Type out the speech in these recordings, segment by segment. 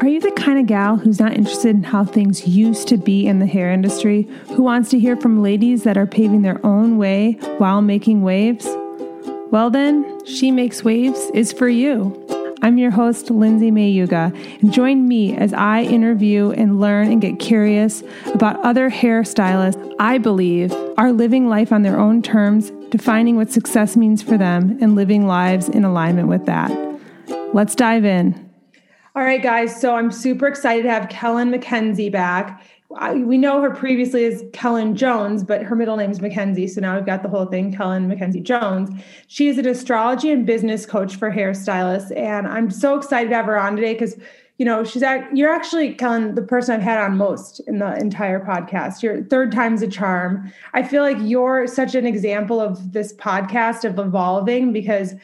Are you the kind of gal who's not interested in how things used to be in the hair industry, who wants to hear from ladies that are paving their own way while making waves? Well, then, She Makes Waves is for you. I'm your host, Lindsay Mayuga, and join me as I interview and learn and get curious about other hairstylists I believe are living life on their own terms, defining what success means for them, and living lives in alignment with that. Let's dive in. All right, guys. So I'm super excited to have Kellyn Mackenzie back. We know her previously as Kellyn Jones, but her middle name is Mackenzie. So now we've got the whole thing, Kellyn Mackenzie Jones. She is an astrology and business coach for hairstylists. And I'm so excited to have her on today because, you know, she's at, you're actually, Kellyn, the person I've had on most in the entire podcast. Your third time's a charm. I feel like you're such an example of this podcast of evolving because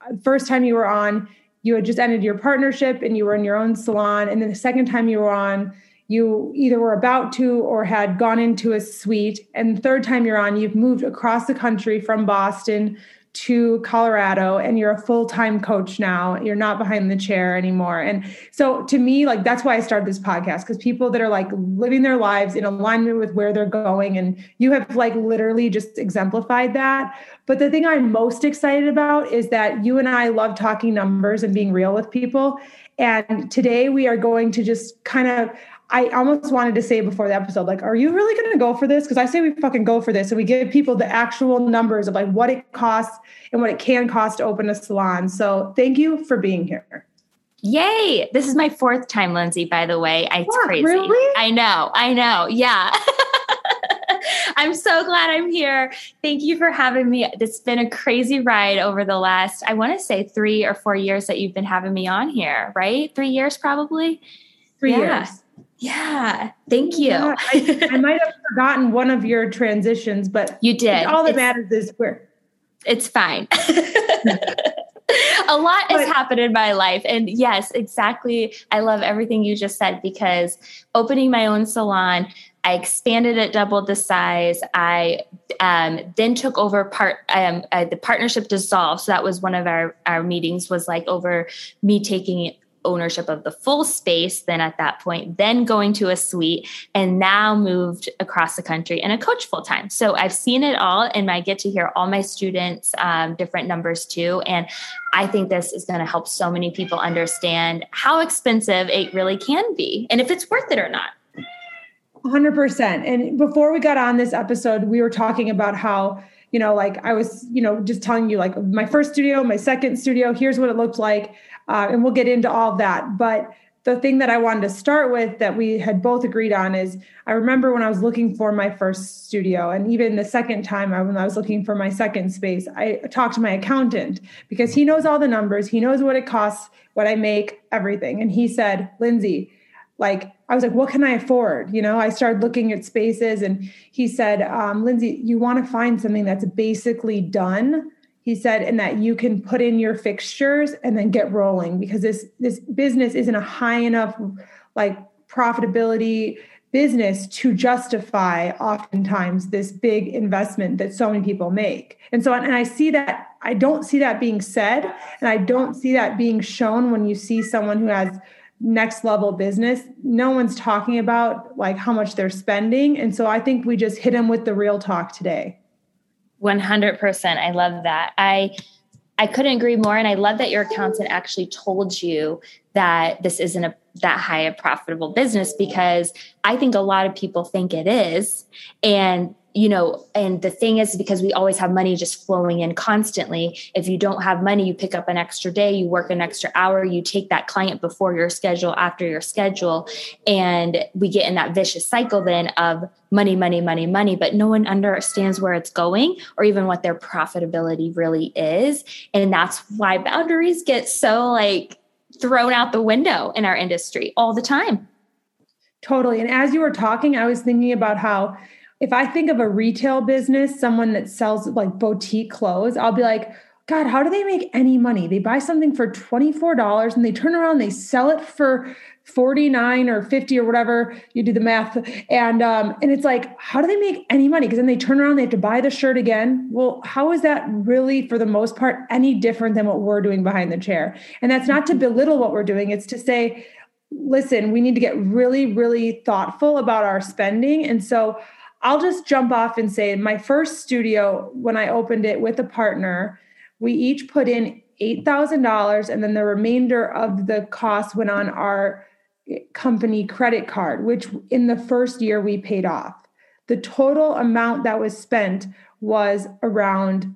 uh, first time you were on, you had just ended your partnership and you were in your own salon. And then the second time you were on, you either were about to or had gone into a suite. And the third time you're on, you've moved across the country from Boston to Colorado and you're a full-time coach now. You're not behind the chair anymore. And so to me, like that's why I started this podcast because people that are like living their lives in alignment with where they're going and you have like literally just exemplified that. But the thing I'm most excited about is that you and I love talking numbers and being real with people. And today we are going to just kind of I almost wanted to say before the episode, like, are you really going to go for this? Because I say we fucking go for this, and we give people the actual numbers of like what it costs and what it can cost to open a salon. So thank you for being here. Yay! This is my fourth time, Lindsay. By the way, it's what, crazy. Really? I know. I know. Yeah. I'm so glad I'm here. Thank you for having me. It's been a crazy ride over the last, I want to say, three or four years that you've been having me on here, right? Three years, probably. Three yeah. years. Yeah, thank you. Yeah, I, I, might have forgotten one of your transitions, but you did. All that it's, matters is where it's fine. a lot has happened in my life. And yes, exactly. I love everything you just said because opening my own salon, I expanded it, doubled the size. I um, then took over part. Um, uh, the partnership dissolved, so that was one of our our meetings. Was like over me taking ownership of the full space then at that point then going to a suite and now moved across the country and a coach full time so i've seen it all and i get to hear all my students um, different numbers too and i think this is going to help so many people understand how expensive it really can be and if it's worth it or not. 100% and before we got on this episode we were talking about how you know like i was you know just telling you like my first studio my second studio here's what it looked like uh, and we'll get into all of that. But the thing that I wanted to start with that we had both agreed on is I remember when I was looking for my first studio, and even the second time when I was looking for my second space, I talked to my accountant because he knows all the numbers, he knows what it costs, what I make, everything. And he said, Lindsay, like, I was like, what can I afford? You know, I started looking at spaces, and he said, um, Lindsay, you want to find something that's basically done he said and that you can put in your fixtures and then get rolling because this this business isn't a high enough like profitability business to justify oftentimes this big investment that so many people make. And so and i see that i don't see that being said and i don't see that being shown when you see someone who has next level business. No one's talking about like how much they're spending and so i think we just hit them with the real talk today 100%. I love that. I I couldn't agree more and I love that your accountant actually told you that this isn't a that high a profitable business because I think a lot of people think it is and you know, and the thing is because we always have money just flowing in constantly. If you don't have money, you pick up an extra day, you work an extra hour, you take that client before your schedule, after your schedule. And we get in that vicious cycle then of money, money, money, money, but no one understands where it's going or even what their profitability really is. And that's why boundaries get so like thrown out the window in our industry all the time. Totally. And as you were talking, I was thinking about how if I think of a retail business, someone that sells like boutique clothes, I'll be like, God, how do they make any money? They buy something for $24 and they turn around, they sell it for 49 or 50 or whatever. You do the math. And um, and it's like, how do they make any money? Because then they turn around, they have to buy the shirt again. Well, how is that really, for the most part, any different than what we're doing behind the chair? And that's not to belittle what we're doing, it's to say, listen, we need to get really, really thoughtful about our spending. And so I'll just jump off and say my first studio, when I opened it with a partner, we each put in $8,000 and then the remainder of the cost went on our eh, company credit card, which in the first year we paid off. The total amount that was spent was around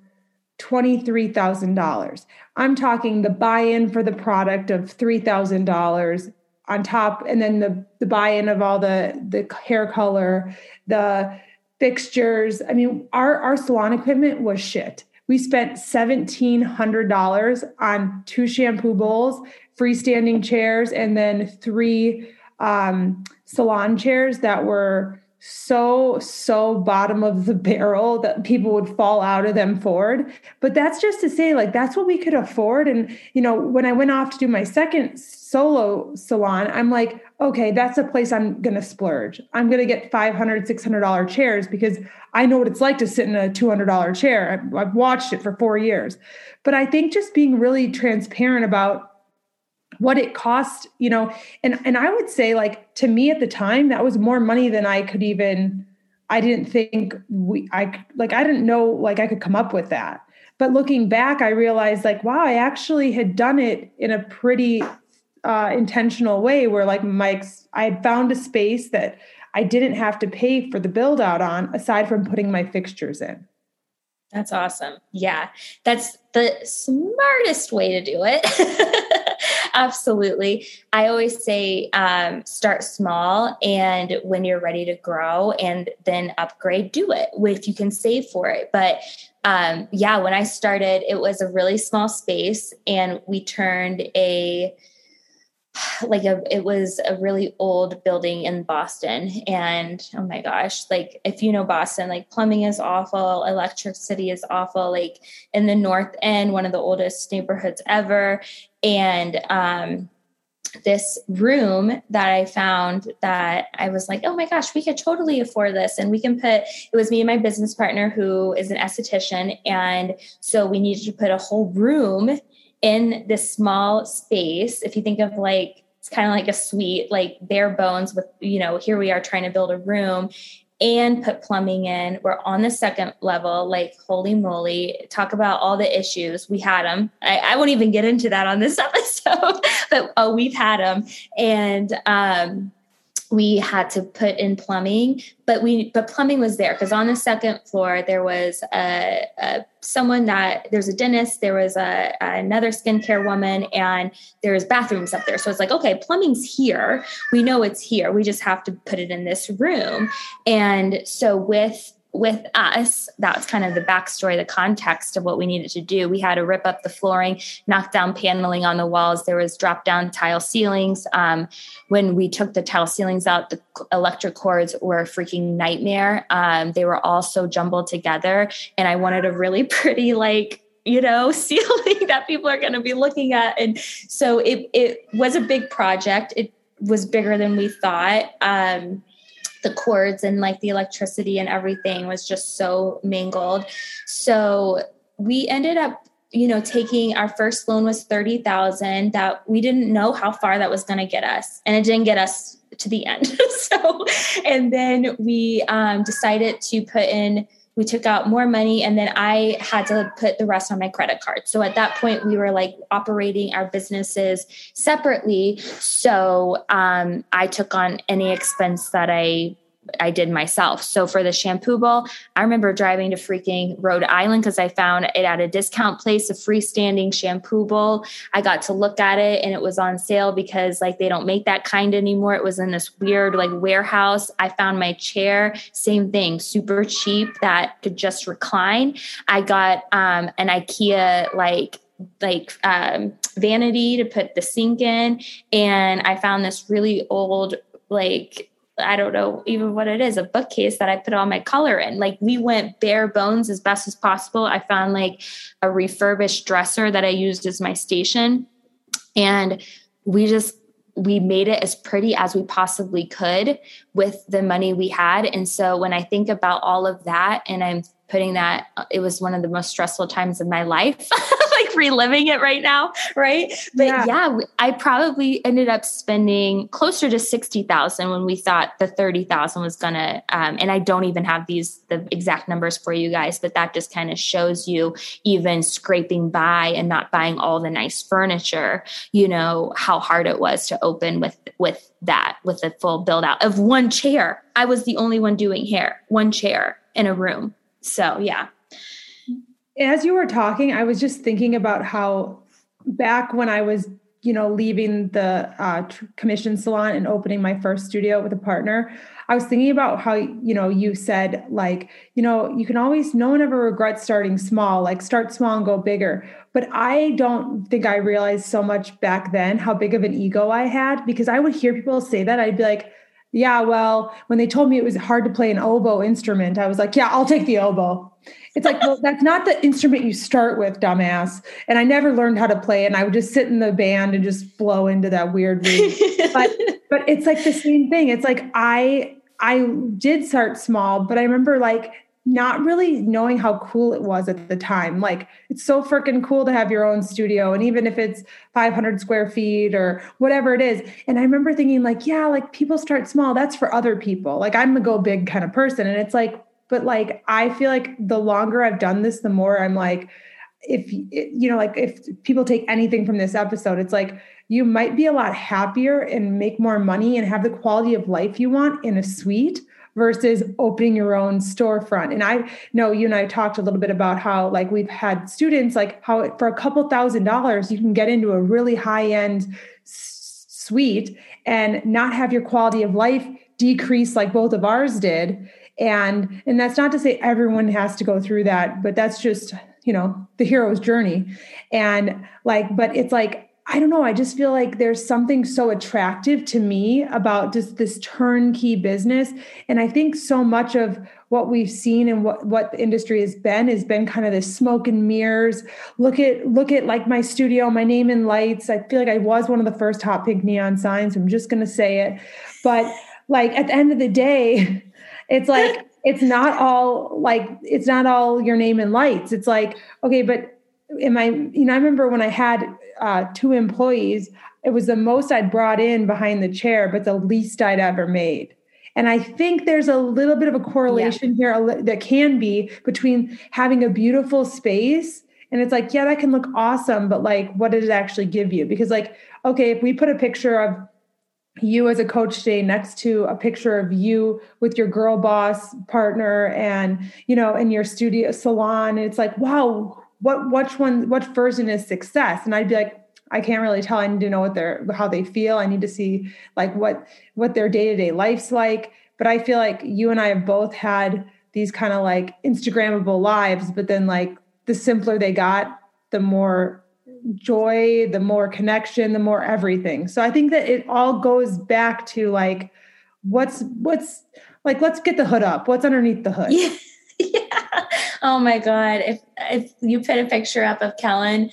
$23,000. I'm talking the buy in for the product of $3,000 on top, and then the, the buy in of all the, the hair color, the fixtures. I mean, our, our salon equipment was shit. We spent $1,700 on two shampoo bowls, freestanding chairs, and then three um, salon chairs that were so so bottom of the barrel that people would fall out of them forward. But that's just to say like that's what we could afford. And you know when i went off to do my second solo salon i'm like okay that's a place i'm going to splurge. I'm going to get 500 600 dollar chairs because i know what it's like to sit in a 200 dollar chair. I've, I've watched it for 4 years. But i think just being really transparent about what it cost you know and and i would say like to me at the time that was more money than i could even i didn't think we i like i didn't know like i could come up with that. But looking back i realized like wow i actually had done it in a pretty uh, intentional way where like mike's i had found a space that i didn't have to pay for the build out on aside from putting my fixtures in. That's awesome. Yeah. That's the smartest way to do it Absolutely. I always say um, start small, and when you're ready to grow and then upgrade, do it if you can save for it. But um, yeah, when I started, it was a really small space, and we turned a like a it was a really old building in Boston and oh my gosh like if you know Boston like plumbing is awful electricity is awful like in the north end one of the oldest neighborhoods ever and um this room that I found that I was like, oh my gosh, we could totally afford this. And we can put, it was me and my business partner who is an esthetician. And so we needed to put a whole room in this small space, if you think of like, it's kind of like a suite, like bare bones with, you know, here we are trying to build a room and put plumbing in. We're on the second level, like holy moly, talk about all the issues. We had them. I, I won't even get into that on this episode, but oh, we've had them. And um, we had to put in plumbing but we but plumbing was there because on the second floor there was a, a, someone that there's a dentist there was a, another skincare woman and there's bathrooms up there. So it's like okay plumbing's here. We know it's here. We just have to put it in this room. And so with with us, that's kind of the backstory, the context of what we needed to do. We had to rip up the flooring, knock down paneling on the walls. There was drop down tile ceilings. Um, when we took the tile ceilings out, the electric cords were a freaking nightmare. Um, they were all so jumbled together, and I wanted a really pretty like you know ceiling that people are going to be looking at and so it it was a big project it was bigger than we thought um, the cords and like the electricity and everything was just so mangled. So we ended up you know taking our first loan was 30,000 that we didn't know how far that was going to get us and it didn't get us to the end so and then we um, decided to put in we took out more money and then i had to put the rest on my credit card. So at that point we were like operating our businesses separately. So um, i took on any expense that i I did myself. So for the shampoo bowl, I remember driving to freaking Rhode Island because I found it at a discount place, a freestanding shampoo bowl. I got to look at it and it was on sale because like they don't make that kind anymore. It was in this weird like warehouse. I found my chair, same thing, super cheap that could just recline. I got um, an IKEA like like um, vanity to put the sink in and i found this really old like I don't know even what it is, a bookcase that I put all my color in. Like we went bare bones as best as possible. I found like a refurbished dresser that I used as my station. And we just we made it as pretty as we possibly could with the money we had. And so when I think about all of that and I'm putting that, it was one of the most stressful times of my life. like reliving it right now, right? But yeah, yeah I probably ended up spending closer to sixty thousand when we thought the thirty thousand was gonna. Um, and I don't even have these the exact numbers for you guys, but that just kind of shows you even scraping by and not buying all the nice furniture. You know how hard it was to open with with that with a full build out of one chair. I was the only one doing hair, one chair in a room. So yeah as you were talking, I was just thinking about how back when I was, you know, leaving the uh, commission salon and opening my first studio with a partner, I was thinking about how, you know, you said, like, you know, you can always, no one ever regrets starting small, like start small and go bigger. But I don't think I realized so much back then how big of an ego I had because I would hear people say that. I'd be like, yeah, well, when they told me it was hard to play an oboe instrument, I was like, yeah, I'll take the oboe. It's like, well, that's not the instrument you start with, dumbass. And I never learned how to play it. And I would just sit in the band and just blow into that weird but but it's like the same thing. It's like I I did start small, but I remember like not really knowing how cool it was at the time. Like it's so freaking cool to have your own studio and even if it's 500 square feet or whatever it is. And I remember thinking like, yeah, like people start small, that's for other people. Like I'm a go big kind of person and it's like but like I feel like the longer I've done this the more I'm like if you know like if people take anything from this episode it's like you might be a lot happier and make more money and have the quality of life you want in a suite versus opening your own storefront. And I know you and I talked a little bit about how like we've had students like how for a couple thousand dollars you can get into a really high end suite and not have your quality of life decrease like both of ours did. And and that's not to say everyone has to go through that, but that's just, you know, the hero's journey. And like but it's like I don't know. I just feel like there's something so attractive to me about just this turnkey business. And I think so much of what we've seen and what, what the industry has been has been kind of this smoke and mirrors. Look at look at like my studio, my name in lights. I feel like I was one of the first hot pink neon signs. I'm just gonna say it. But like at the end of the day, it's like it's not all like it's not all your name in lights. It's like, okay, but am I, you know, I remember when I had uh, two employees, it was the most I'd brought in behind the chair, but the least I'd ever made. And I think there's a little bit of a correlation yeah. here that can be between having a beautiful space and it's like, yeah, that can look awesome, but like, what did it actually give you? Because, like, okay, if we put a picture of you as a coach today next to a picture of you with your girl boss partner and, you know, in your studio salon, it's like, wow, what which one what version is success? And i'd be like i can't really tell. I need to know what they're how they feel. I need to see like what what their day-to-day life's like. But i feel like you and i have both had these kind of like instagrammable lives but then like the simpler they got the more joy the more connection the more everything. So i think that it all goes back to like what's what's like let's get the hood up. What's underneath the hood? Yeah yeah. Oh my God. If if you put a picture up of Kellyn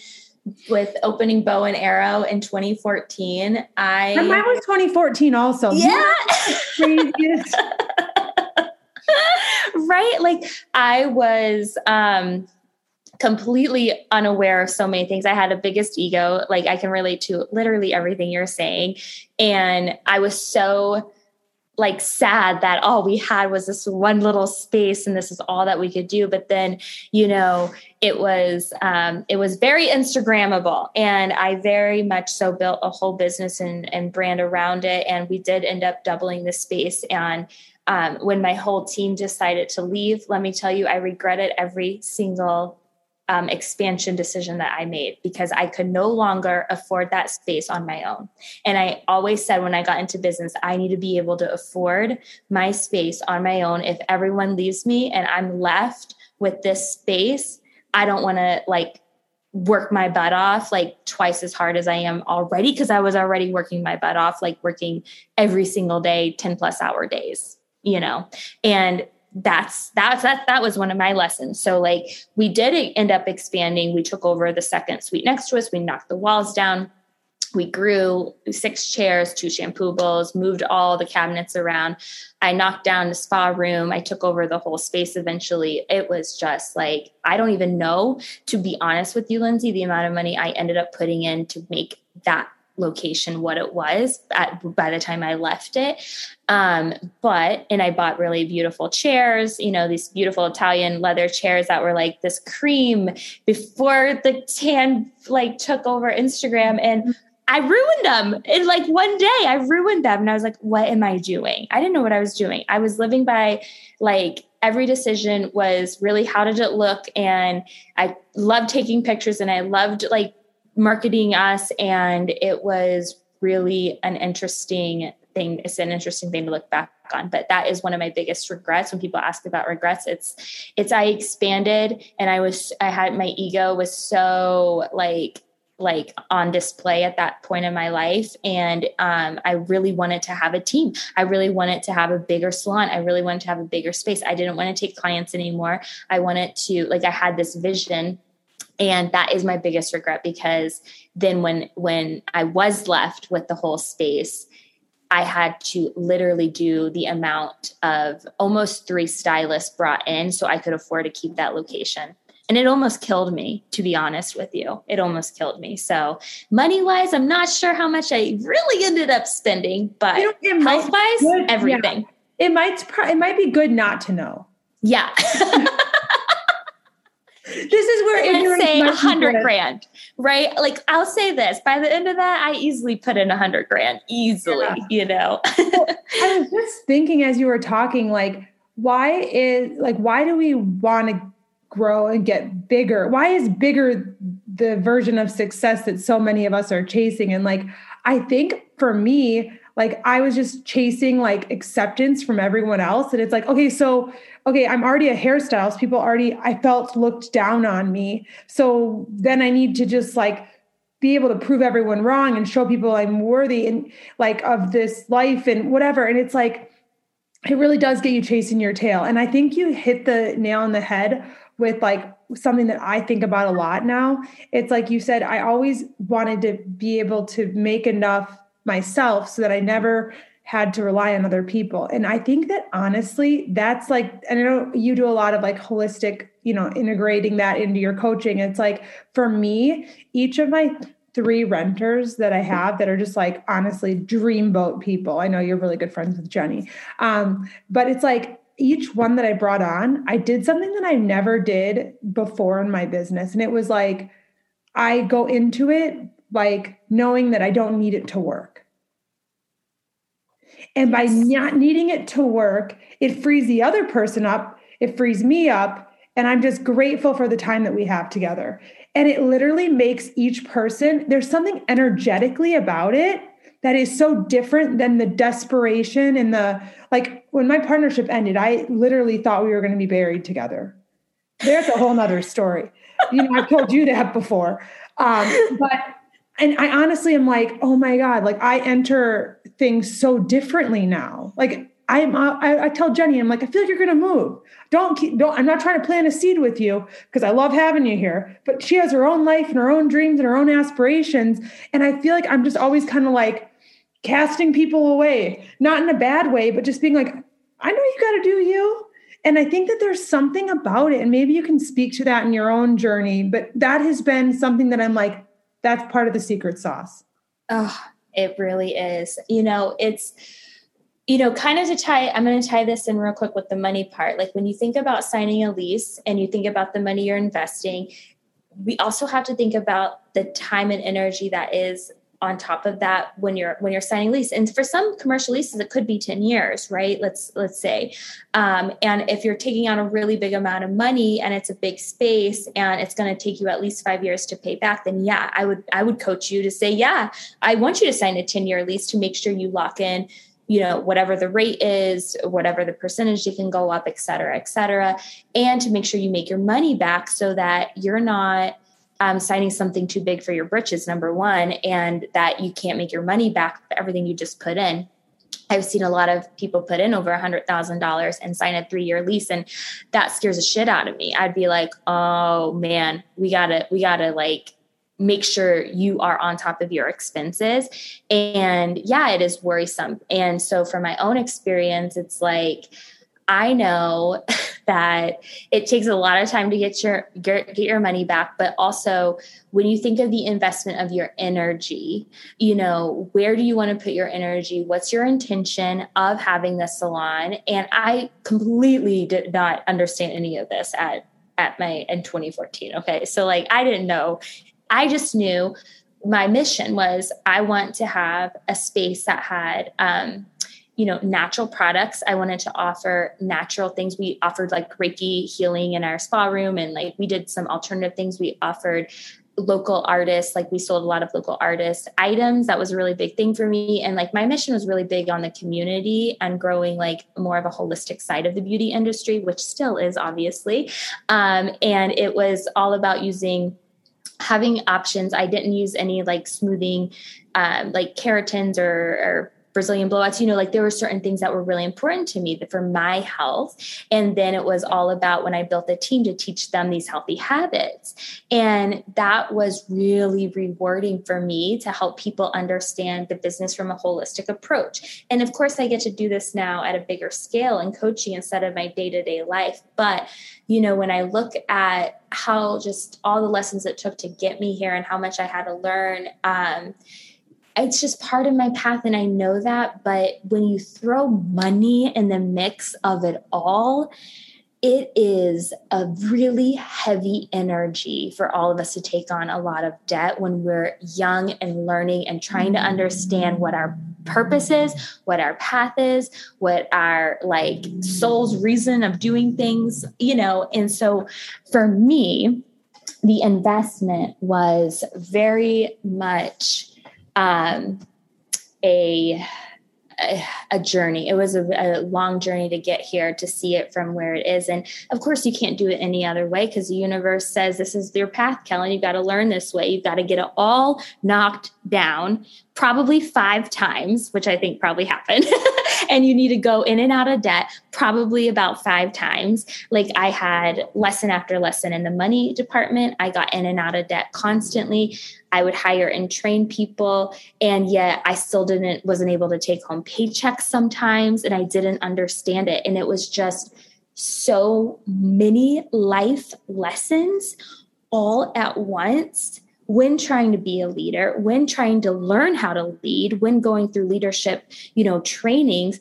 with opening bow and arrow in 2014, I and mine was 2014 also. Yeah. right. Like I was um completely unaware of so many things. I had a biggest ego. Like I can relate to literally everything you're saying. And I was so like sad that all we had was this one little space and this is all that we could do. But then you know it was um, it was very instagrammable and i very much so built a whole business and, and brand around it and we did end up doubling the space. And um, when my whole team decided to leave let me tell you i regret it every single um, expansion decision that I made because I could no longer afford that space on my own. And I always said when I got into business, I need to be able to afford my space on my own. If everyone leaves me and I'm left with this space, I don't want to like work my butt off like twice as hard as I am already because I was already working my butt off, like working every single day, 10 plus hour days, you know? And that's that's that that was one of my lessons so like we did end up expanding we took over the second suite next to us we knocked the walls down we grew six chairs, two shampoo bowls, moved all the cabinets around. I knocked down the spa room. I took over the whole space eventually. It was just like, I don't even know, to be honest with you, Lindsay, the amount of money I ended up putting in to make that location what it was at, by the time I left it. Um, but, and I bought really beautiful chairs, you know, these beautiful Italian leather chairs that were like this cream before the tan like took over Instagram. And I ruined them in like one day. I ruined them. And I was like, what am I doing? I didn't know what I was doing. I was living by like every decision was really how did it look? And I loved taking pictures and I loved like marketing us. And it was really an interesting thing. It's an interesting thing to look back on. But that is one of my biggest regrets when people ask about regrets. It's it's I expanded and I was I had my ego was so like like on display at that point in my life and um, i really wanted to have a team i really wanted to have a bigger salon i really wanted to have a bigger space i didn't want to take clients anymore i wanted to like i had this vision and that is my biggest regret because then when when i was left with the whole space I had to literally do the amount of almost three stylists brought in so I could afford to keep that location. And it almost killed me to be honest with you. It almost killed me. So money wise i'm not sure how much i really ended up spending but health wise everything yeah. it might it might be good not to know. Yeah this is where say a hundred grand, right? Like I'll say this: by the end of that, I easily put in a hundred grand, easily. Yeah. You know. well, I was just thinking as you were talking, like, why is like why do we want to grow and get bigger? Why is bigger the version of success that so many of us are chasing? And like, I think for me, like I was just chasing like acceptance from everyone else. And it's like, okay, so okay, I'm already a hairstylist. People already I felt looked down on me. So then I need to just like be able to prove everyone wrong and show people I'm worthy and like of this life and whatever. And it's like it really does get you chasing your tail. And I think you hit the nail on the head with like something that I think about a lot now. It's like you said, I always wanted to be able to make enough myself so that I never had to rely on other people. And I think that honestly, that's like, and I know you do a lot of like holistic, you know, integrating that into your coaching. It's like for me, each of my three renters that I have that are just like honestly dreamboat people. I know you're really good friends with Jenny. Um, but it's like each one that I brought on, I did something that I never did before in my business. And it was like, I go into it like knowing that I don't need it to work. And by not needing it to work, it frees the other person up, it frees me up. And I'm just grateful for the time that we have together. And it literally makes each person, there's something energetically about it that is so different than the desperation and the like when my partnership ended i literally thought we were going to be buried together there's a whole nother story you know i've told you that before um, but and i honestly am like oh my god like i enter things so differently now like I'm, uh, I, I tell Jenny, I'm like, I feel like you're going to move. Don't keep, don't, I'm not trying to plant a seed with you because I love having you here, but she has her own life and her own dreams and her own aspirations. And I feel like I'm just always kind of like, casting people away, not in a bad way, but just being like, I know you got to do you. And I think that there's something about it. And maybe you can speak to that in your own journey, but that has been something that I'm like, that's part of the secret sauce. Oh, it really is. You know, it's, you know, kind of to tie, I'm going to tie this in real quick with the money part. Like when you think about signing a lease and you think about the money you're investing, we also have to think about the time and energy that is on top of that when you're when you're signing lease. And for some commercial leases it could be 10 years right? Let's let's say. Um, and if you're taking on a really big amount of money and it's a big space and it's going to take you at least five years to pay back then yeah i would i would coach you to say yeah i want you to sign a 10 year lease to make sure you lock in you know whatever the rate is whatever the percentage you can go up et cetera et cetera and to make sure you make your money back so that you're not um, signing something too big for your britches, number one, and that you can't make your money back for everything you just put in. I've seen a lot of people put in over a hundred thousand dollars and sign a three year lease, and that scares the shit out of me. I'd be like, "Oh man, we gotta, we gotta like make sure you are on top of your expenses. And yeah, it is worrisome. And so, from my own experience, it's like, I know that it takes a lot of time to get your get, your money back, but also when you think of the investment of your energy, you know, where do you want to put your energy? What's your intention of having the salon? And I completely did not understand any of this at at my in 2014. Okay. So like I didn't know. I just knew my mission was I want to have a space that had um you know natural products. I wanted to offer natural things. We offered like reiki healing in our spa room and like we did some alternative things. We offered local artists like we sold a lot of local artist items. That was a really big thing for me and like my mission was really big on the community and growing like more of a holistic side of the beauty industry which still is obviously. Um, and it was all about using having options. I didn't use any like smoothing um, like keratins or, or Brazilian blowouts, you know, like there were certain things that were really important to me for my health. And then it was all about when I built a team to teach them these healthy habits. And that was really rewarding for me to help people understand the business from a holistic approach. And of course, I get to do this now at a bigger scale and coaching instead of my day to day life. But, you know, when I look at how just all the lessons it took to get me here and how much I had to learn, um, it's just part of my path and I know that. But when you throw money in the mix of it all, it is a really heavy energy for all of us to take on a lot of debt when we're young and learning and trying to understand what our purpose is, what our path is, what our like soul's reason of doing things, you know. And so for me, the investment was very much um, a a, journey. It was a, a, long journey to get here to see it from where it is. And of course, you can't do it any other way because the universe says this is your path, Kellyn. You've got to learn this way. You've got to get it all knocked down, probably five times, which I think probably happened. and you need to go in and out of debt probably about five times. Like I had lesson after lesson in the money department. I got in and out of debt constantly. I would hire and train people, and yet I still didn't wasn't able to take home paychecks sometimes, and I didn't understand it. And it was just so many life lessons all at once when trying to be a leader, when trying to learn how to lead, when going through leadership, you know, trainings,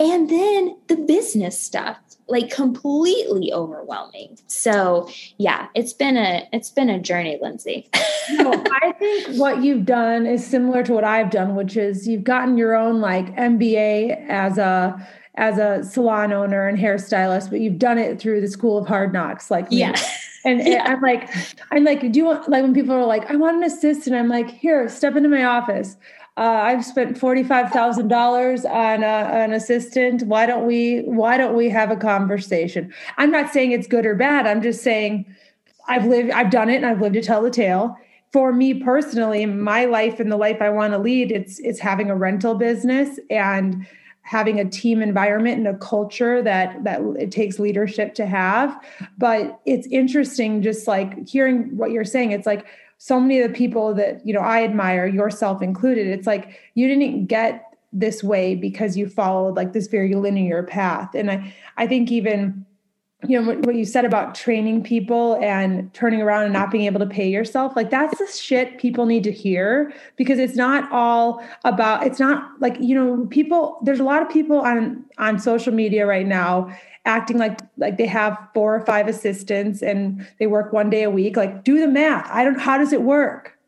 and then the business stuff, like completely overwhelming. So, yeah, it's been a it's been a journey, Lindsay. no, I think what you've done is similar to what I've done, which is you've gotten your own like MBA as a as a salon owner and hairstylist, but you've done it through the school of hard knocks, like yeah. And yeah. I'm like, I'm like, do you want like when people are like, I want an assistant? I'm like, here, step into my office. Uh, I've spent forty five thousand dollars on a, an assistant. Why don't we? Why don't we have a conversation? I'm not saying it's good or bad. I'm just saying I've lived, I've done it, and I've lived to tell the tale. For me personally, my life and the life I want to lead, it's it's having a rental business and having a team environment and a culture that that it takes leadership to have. But it's interesting just like hearing what you're saying. It's like so many of the people that you know I admire yourself included it's like you didn't get this way because you followed like this very linear path. And I I think even you know what, you said about training people and turning around and not being able to pay yourself like that's the shit people need to hear because it's not all about it's not like you know people there's a lot of people on on social media right now acting like like they have four or five assistants and they work one day a week. Like do the math. I don't how does it work?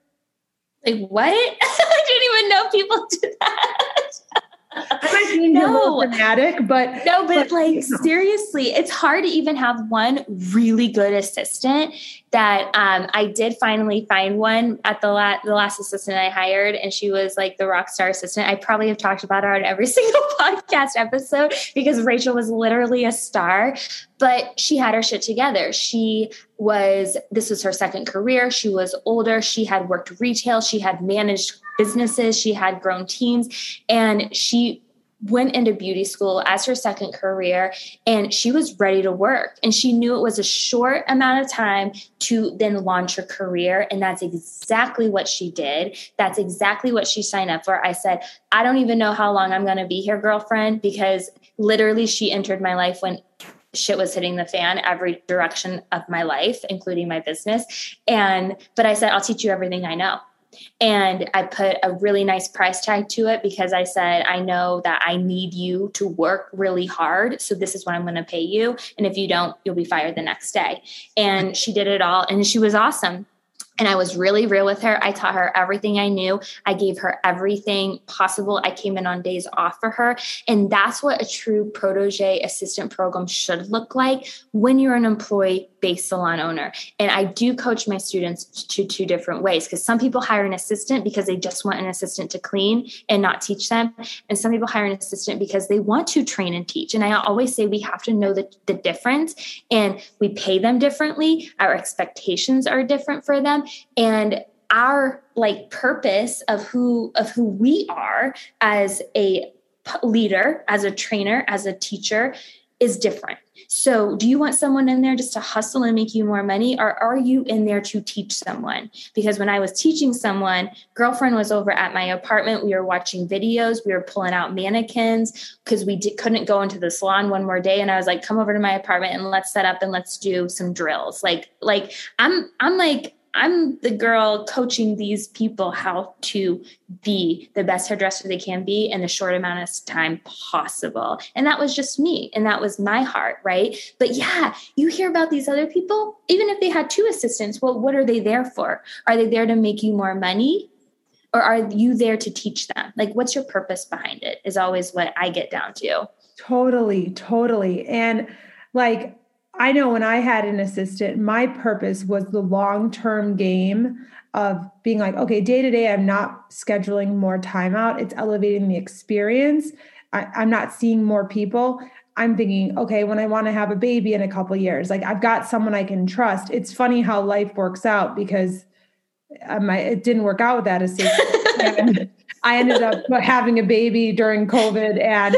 Like what? I didn't even know people do that I might be no. dramatic, but no, but, but like you know. seriously, it's hard to even have one really good assistant. That um, I did finally find one at the last the last assistant I hired, and she was like the rock star assistant. I probably have talked about her on every single podcast episode because Rachel was literally a star, but she had her shit together. She was this was her second career. She was older. She had worked retail. She had managed businesses, she had grown teams, and she went into beauty school as her second career and she was ready to work. And she knew it was a short amount of time to then launch her career and that's exactly what she did. That's exactly what she signed up for. I said i don't even know how long i'm going to be here girlfriend because literally she entered my life when shit was hitting the fan every direction of my life including my business. And but i said i'll teach you everything i know and I put a really nice price tag to it because I said, I know that I need you to work really hard. So this is what I'm going to pay you. And if you don't, you'll be fired the next day. And she did it all. And she was awesome. And I was really real with her. I taught her everything I knew. I gave her everything possible. I came in on days off for her. And that's what a true protege assistant program should look like when you're an employee based salon owner. And I do coach my students to two different ways because some people hire an assistant because they just want an assistant to clean and not teach them. And some people hire an assistant because they want to train and teach. And I always say we have to know the, the difference and we pay them differently. Our expectations are different for them and our like purpose of who of who we are as a leader as a trainer as a teacher is different so do you want someone in there just to hustle and make you more money or are you in there to teach someone? Because when i was teaching someone girlfriend was over at my apartment. We were watching videos. We were pulling out mannequins because we did, couldn't go into the salon one more day. And i was like come over to my apartment and let's set up and let's do some drills. Like like i'm i'm like I'm the girl coaching these people how to be the best hairdresser they can be in the short amount of time possible. And that was just me. And that was my heart, right? But yeah, you hear about these other people, even if they had two assistants, well, what are they there for? Are they there to make you more money? Or are you there to teach them? Like, what's your purpose behind it? Is always what I get down to. Totally, totally. And like, I know when I had an assistant, my purpose was the long term game of being like, okay, day to day, I'm not scheduling more time out. It's elevating the experience. I, am not seeing more people. I'm thinking, okay, when I want to have a baby in a couple years, like I've got someone I can trust. It's funny how life works out because um, I, it didn't work out with that assistant. I ended up having a baby during COVID and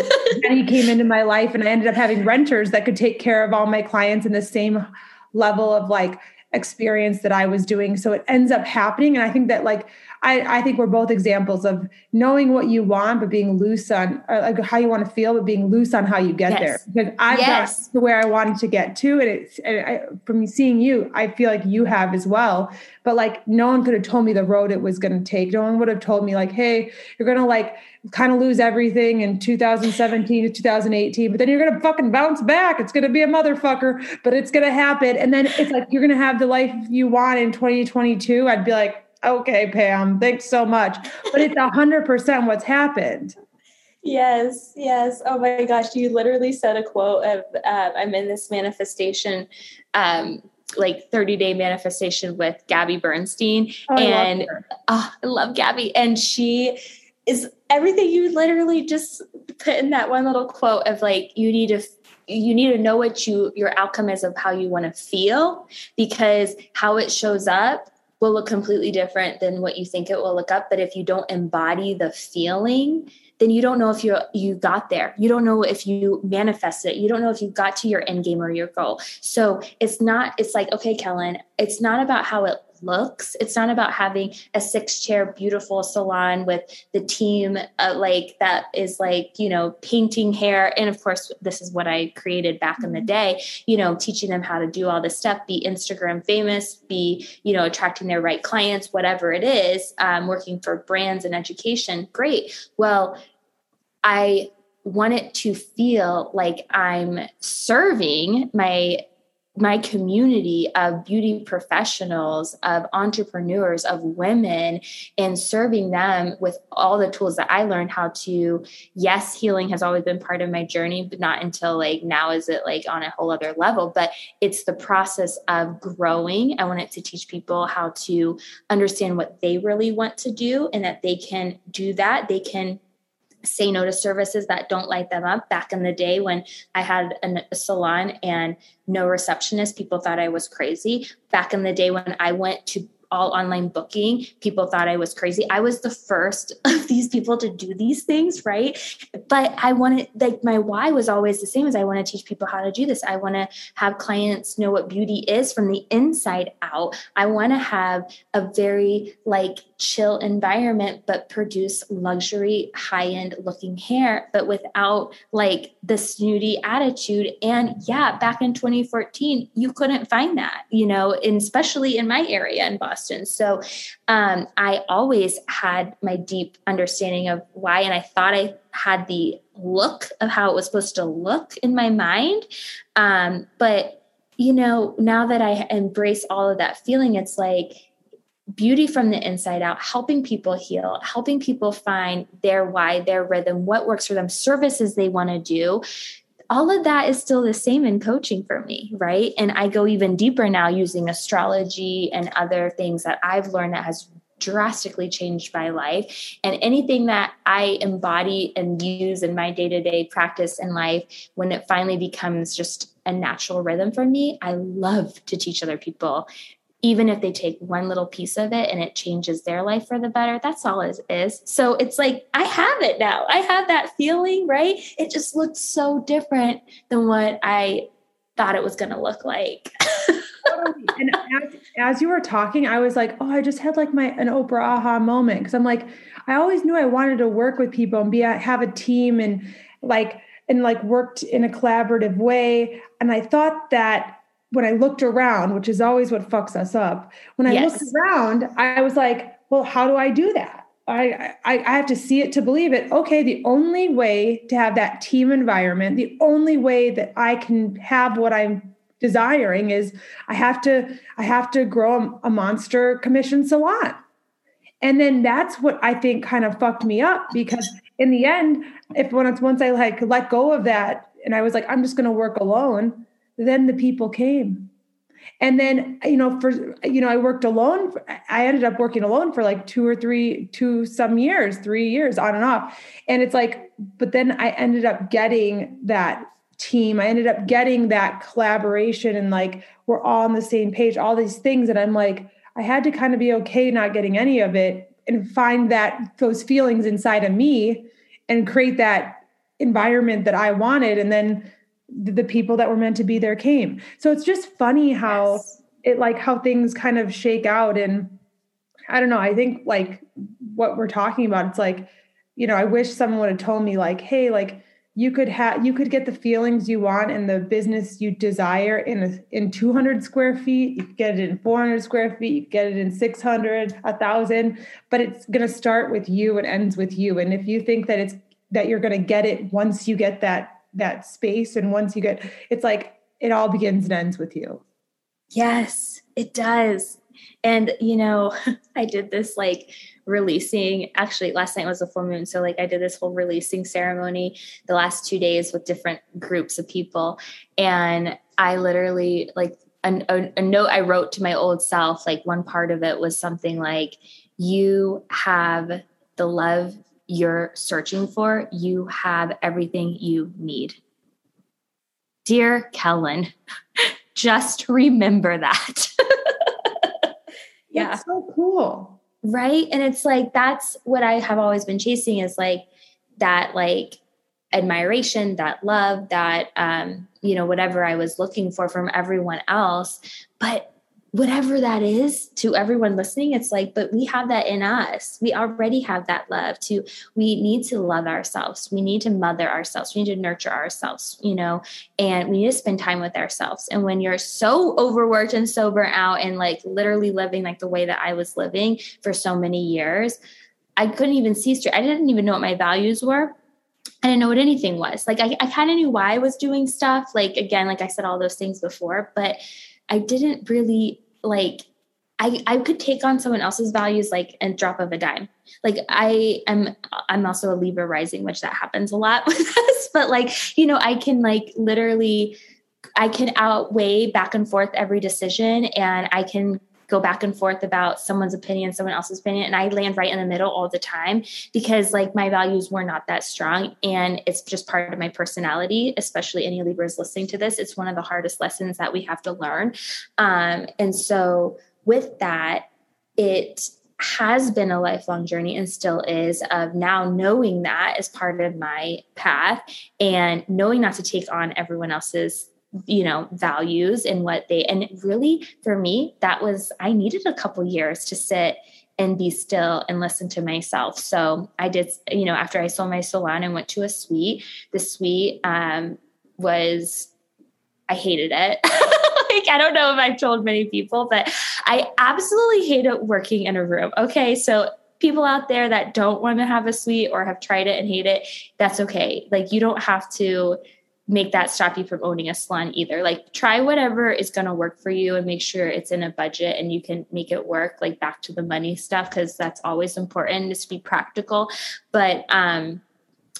he came into my life and I ended up having renters that could take care of all my clients in the same level of like experience that I was doing. So it ends up happening. And I think that like I, I think we're both examples of knowing what you want, but being loose on uh, like how you want to feel, but being loose on how you get yes. there. Because I've yes. got to where I wanted to get to, and it's and I, from seeing you, I feel like you have as well. But like no one could have told me the road it was going to take. No one would have told me like, hey, you're going to like kind of lose everything in 2017 to 2018, but then you're going to fucking bounce back. It's going to be a motherfucker, but it's going to happen. And then it's like you're going to have the life you want in 2022. I'd be like okay, Pam, thanks so much. But it's a hundred percent what's happened. Yes, yes. Oh my gosh, you literally said a quote of uh, I'm in this manifestation, um, like 30 day manifestation with Gabby Bernstein. Oh, and I oh, I love Gabby. And she is everything you literally just put in that one little quote of like, you need to you need to know what you your outcome is of how you want to feel because how it shows up will look completely different than what you think it will look up. But if you don't embody the feeling then you don't know if you you got there. You don't know if you manifest it. You don't know if you got to your end game or your goal. So it's not it's like okay kellyn it's not about how it looks. It's not about having a six chair, beautiful salon with the team uh, like that is like, you know, painting hair. And of course, this is what I created back in the mm-hmm. day, you know, teaching them how to do all this stuff, be Instagram famous, be, you know, attracting their right clients, whatever it is, um, working for brands and education. Great. Well, I want it to feel like I'm serving my my community of beauty professionals, of entrepreneurs, of women, and serving them with all the tools that I learned how to. Yes, healing has always been part of my journey, but not until like now is it like on a whole other level. But it's the process of growing. I wanted to teach people how to understand what they really want to do and that they can do that. They can say no to services that don't light them up. Back in the day when I had a salon and no receptionist, people thought I was crazy. Back in the day when I went to all online booking. People thought I was crazy. I was the first of these people to do these things, right? But I wanted, like, my why was always the same as I want to teach people how to do this. I want to have clients know what beauty is from the inside out. I want to have a very, like, chill environment, but produce luxury, high end looking hair, but without like the snooty attitude. And yeah, back in 2014, you couldn't find that, you know, and especially in my area in Boston. So um, I always had my deep understanding of why, and I thought I had the look of how it was supposed to look in my mind. Um, but you know, now that I embrace all of that feeling, it's like, beauty from the inside out, helping people heal, helping people find their why, their rhythm, what works for them, services they want to do. All of that is still the same in coaching for me, right? And I go even deeper now using astrology and other things that I've learned that has drastically changed my life. And anything that I embody and use in my day to day practice in life, when it finally becomes just a natural rhythm for me, I love to teach other people even if they take one little piece of it and it changes their life for the better, that's all it is. So it's like, I have it now. I have that feeling, right? It just looks so different than what I thought it was going to look like. and as, as, you were talking, I was like, oh, I just had like my an Oprah aha moment because I'm like, I always knew I wanted to work with people and be have a team and like and like worked in a collaborative way. And I thought that when I looked around, which is always what fucks us up, when I yes. looked around, I was like, well, how do I do that? I, I, I have to see it to believe it. Okay, the only way to have that team environment, the only way that I can have what I'm desiring is I have to I have to grow a, a monster commission salon. And then that's what I think kind of fucked me up because in the end, if once once I like let go of that and I was like, I'm just gonna work alone, then the people came. And then you know for you know i worked alone i ended up working alone for like two or three two some years three years on and off. And it's like but then i ended up getting that team. I ended up getting that collaboration and like we're all on the same page all these things. And i'm like i had to kind of be okay not getting any of it and find that those feelings inside of me and create that environment that i wanted. And then the people that were meant to be there came. So it's just funny how yes. it like how things kind of shake out. And I don't know, I think like what we're talking about it's like you know, I wish someone would have told me like, "Hey, like you could have you could get the feelings you want and the business you desire in a, in 200 square feet. You get it in 400 square feet. You get it in 600 a thousand. But it's going to start with you. And ends with you. And if you think that it's that you're going to get it once you get that that space. And once you get it's like it all begins and ends with you. Yes it does. And you know i did this like releasing actually last night was a full moon. So like i did this whole releasing ceremony the last two days with different groups of people. And i literally like a, a, a note i wrote to my old self like one part of it was something like you have the love you're searching for, you have everything you need. Dear Kellyn, just remember that. yeah. It's so cool. Right. And it's like, that's what I have always been chasing is like that, like, admiration, that love, that, um, you know, whatever I was looking for from everyone else. But whatever that is to everyone listening it's like but we have that in us we already have that love to we need to love ourselves we need to mother ourselves we need to nurture ourselves you know and we need to spend time with ourselves and when you're so overworked and so burnt out and like literally living like the way that i was living for so many years i couldn't even see straight i didn't even know what my values were I didn't know what anything was. Like I, I kind of knew why I was doing stuff. Like again, like I said all those things before, but I didn't really like I, I could take on someone else's values like a drop of a dime. Like I am I'm also a Libra rising, which that happens a lot with us. But like, you know, I can like literally I can outweigh back and forth every decision and I can go back and forth about someone's opinion, someone else's opinion, and I land right in the middle all the time because like my values were not that strong and it's just part of my personality, especially any Libras listening to this. It's one of the hardest lessons that we have to learn. Um, and so with that, it has been a lifelong journey and still is of now knowing that as part of my path and knowing not to take on everyone else's you know values and what they and really for me that was i needed a couple years to sit and be still and listen to myself. So i did you know after i sold my salon and went to a suite the suite um, was i hated it. Like i don't know if i've told many people but i absolutely hated working in a room. Okay so people out there that don't want to have a suite or have tried it and hate it that's okay. Like you don't have to make that stop you from owning a salon either. Like try whatever is going to work for you and make sure it's in a budget and you can make it work like back to the money stuff cuz that's always important is to be practical. But um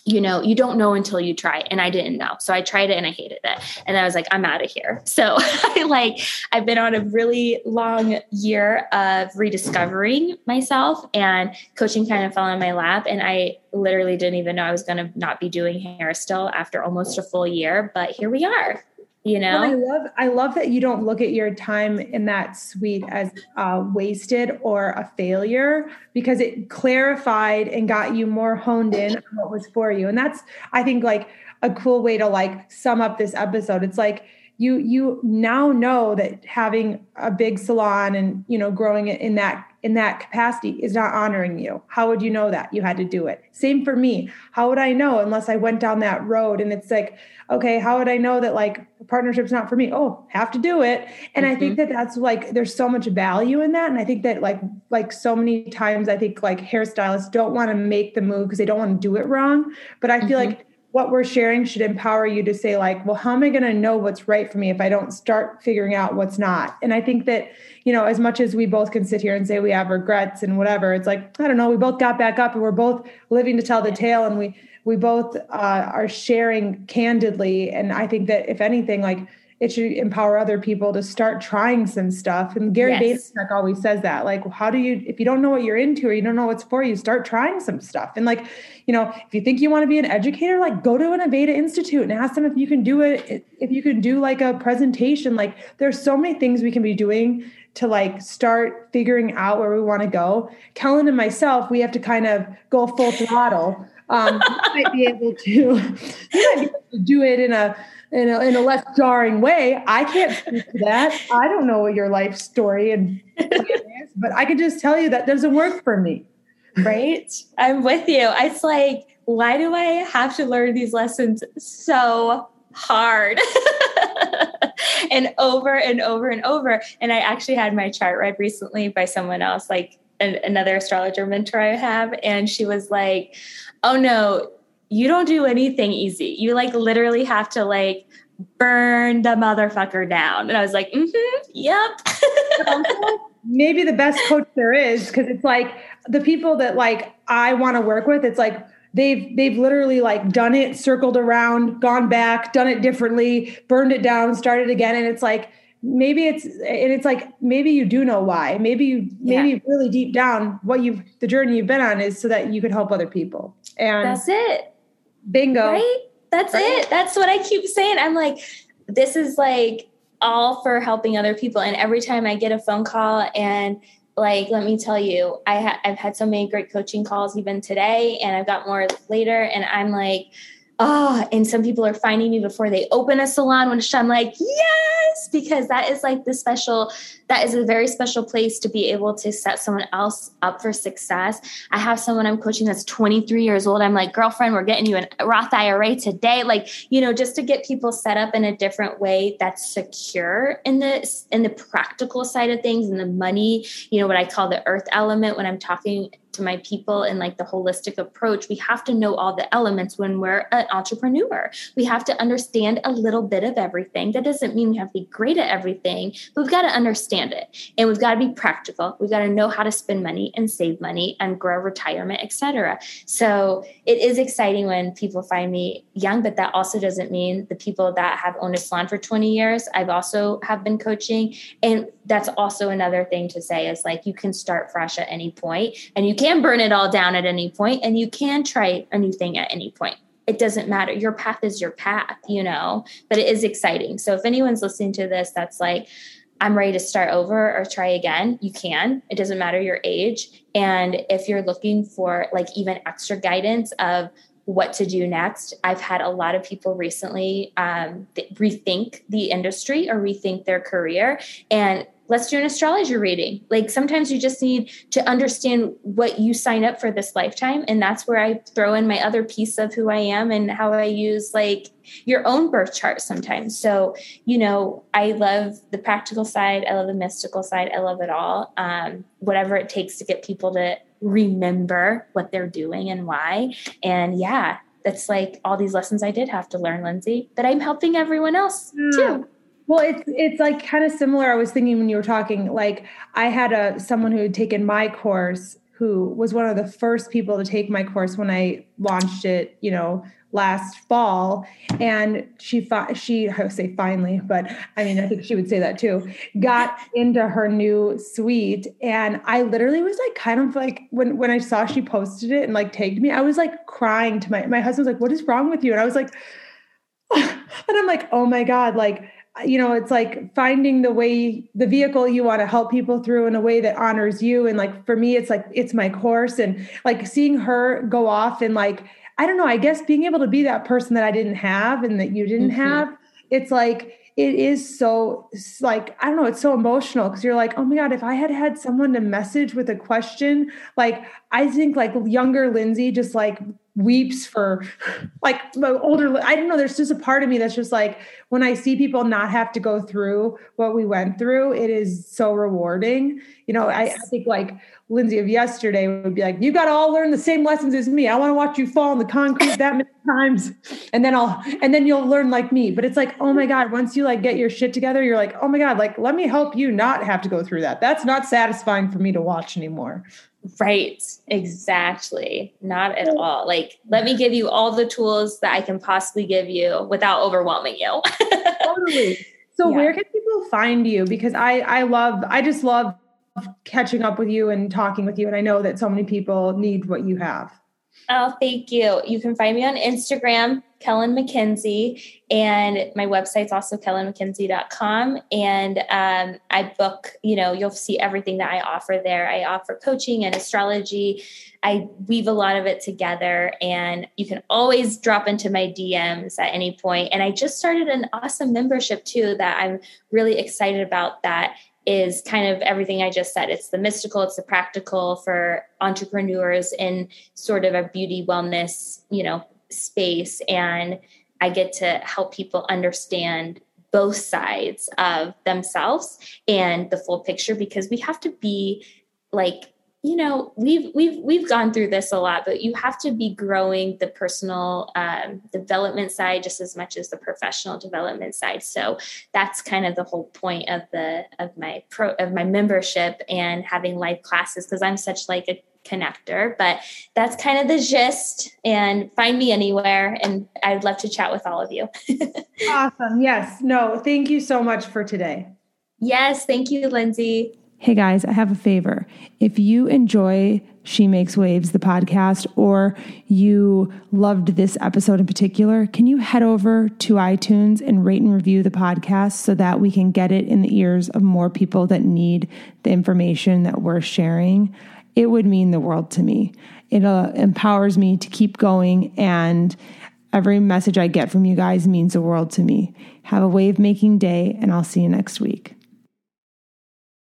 you know, you don't know until you try. And I didn't know. So I tried it and I hated it. And I was like, I'm out of here. So I like, I've been on a really long year of rediscovering myself and coaching kind of fell in my lap. And I literally didn't even know I was going to not be doing hair still after almost a full year. But here we are you know well, i love i love that you don't look at your time in that suite as uh, wasted or a failure because it clarified and got you more honed in on what was for you. And that's i think like a cool way to like sum up this episode. It's like you you now know that having a big salon and you know growing it in that in that capacity is not honoring you. How would you know that? You had to do it. Same for me. How would i know unless i went down that road and it's like okay how would i know that like partnership's not for me? Oh have to do it. And mm-hmm. i think mm-hmm. that that's like there's so much value in that. And i think that like like so many times i think like hairstylists don't want to make the move because they don't want to do it wrong. But i feel mm-hmm. like what we're sharing should empower you to say like well how am i going to know what's right for me if i don't start figuring out what's not? And i think that you know as much as we both can sit here and say we have regrets and whatever it's like i don't know we both got back up and we're both living to tell the tale and we we both uh, are sharing candidly. And i think that if anything like it should empower other people to start trying some stuff. And Gary yes. Vaynerchuk always says that, like, how do you, if you don't know what you're into or you don't know what's for you, start trying some stuff. And like, you know, if you think you want to be an educator, like go to an Aveda Institute and ask them if you can do it, if you can do like a presentation. Like there's so many things we can be doing to like start figuring out where we want to go. Kellyn and myself, we have to kind of go full throttle. Um, you might be able to, you might be able to do it in a in a, in a less jarring way. I can't speak to that. I don't know your life story and but I can just tell you that doesn't work for me. Right? I'm with you. It's like, why do I have to learn these lessons so hard? and over and over and over. And I actually had my chart read recently by someone else, like another astrologer mentor I have. And she was like, oh no, you don't do anything easy. You like literally have to like burn the motherfucker down. And I was like, mm-hmm, yep. Maybe the best coach there is because it's like the people that like I want to work with, it's like they've they've literally like done it, circled around, gone back, done it differently, burned it down, started again. And it's like maybe it's and it's like maybe you do know why. Maybe you maybe yeah. really deep down what you've the journey you've been on is so that you could help other people. And that's it Bingo. Right? That's right. it. That's what I keep saying. I'm like, this is like all for helping other people. And every time I get a phone call and like let me tell you I ha- i've had so many great coaching calls even today and i've got more later and i'm like oh, and some people are finding me before they open a salon, which I'm like, yes, because that is like the special, that is a very special place to be able to set someone else up for success. I have someone I'm coaching that's 23 years old. I'm like, girlfriend, we're getting you a Roth IRA today. Like, you know, just to get people set up in a different way that's secure in the in the practical side of things and the money, you know, what I call the earth element when I'm talking to my people in like the holistic approach we have to know all the elements when we're an entrepreneur. We have to understand a little bit of everything. That doesn't mean we have to be great at everything but we've got to understand it. And we've got to be practical. We've got to know how to spend money and save money and grow retirement etc so it is exciting when people find me young but that also doesn't mean the people that have owned a salon for 20 years i've also have been coaching. And that's also another thing to say is like you can start fresh at any point and you can burn it all down at any point and you can try a new thing at any point it doesn't matter your path is your path you know but it is exciting so if anyone's listening to this that's like I'm ready to start over or try again, you can. It doesn't matter your age. And if you're looking for like even extra guidance of what to do next. I've had a lot of people recently um, rethink the industry or rethink their career. And let's do an astrology reading. Like sometimes you just need to understand what you sign up for this lifetime. And that's where I throw in my other piece of who I am and how I use like your own birth chart sometimes. So, you know, I love the practical side, I love the mystical side, I love it all. Um, whatever it takes to get people to remember what they're doing and why. And yeah, that's like all these lessons I did have to learn, Lindsay, but I'm helping everyone else too. Well, it's it's like kind of similar. I was thinking when you were talking, like I had a someone who had taken my course who was one of the first people to take my course when I launched it, you know, last fall and she fi- she I would say finally but I mean I think she would say that too got into her new suite and I literally was like kind of like when when I saw she posted it and like tagged me I was like crying to my my husband was like what is wrong with you and I was like and I'm like oh my god like you know it's like finding the way the vehicle you want to help people through in a way that honors you and like for me it's like it's my course and like seeing her go off and like I don't know, I guess being able to be that person that I didn't have and that you didn't mm-hmm. have, it's like, it is so like i don't know it's so emotional because you're like oh my god if i had had someone to message with a question like i think like younger lindsay just like weeps for like older i don't know there's just a part of me that's just like when i see people not have to go through what we went through it is so rewarding. You know I, I, think like lindsay of yesterday would be like you got to all learn the same lessons as me. I want to watch you fall in the concrete that many times. And then i'll and then you'll learn like me. But it's like oh my god once you like get your shit together you're like oh my god like let me help you not have to go through that that's not satisfying for me to watch anymore Right, exactly. Not at all. Like, let me give you all the tools that I can possibly give you without overwhelming you. totally. So, yeah. where can people find you? Because I, I love, I just love catching up with you and talking with you. And I know that so many people need what you have. Oh, thank you. You can find me on Instagram, Kellyn Mackenzie, and my website's also kellynmackenzie.com. And um, I book, you know, you'll see everything that I offer there. I offer coaching and astrology. I weave a lot of it together, and you can always drop into my DMs at any point. And I just started an awesome membership too that I'm really excited about that is kind of everything I just said. It's the mystical, it's the practical for entrepreneurs in sort of a beauty wellness, you know, space. And I get to help people understand both sides of themselves and the full picture because we have to be like you know we've we've we've gone through this a lot but you have to be growing the personal um, development side just as much as the professional development side so that's kind of the whole point of the of my pro of my membership and having live classes because i'm such like a connector but that's kind of the gist and find me anywhere and i'd love to chat with all of you. Awesome. Yes. No thank you so much for today. Yes thank you lindsay. Hey guys, I have a favor. If you enjoy She Makes Waves, the podcast, or you loved this episode in particular, can you head over to iTunes and rate and review the podcast so that we can get it in the ears of more people that need the information that we're sharing? It would mean the world to me. It uh, empowers me to keep going, and every message I get from you guys means the world to me. Have a wave making day, and I'll see you next week.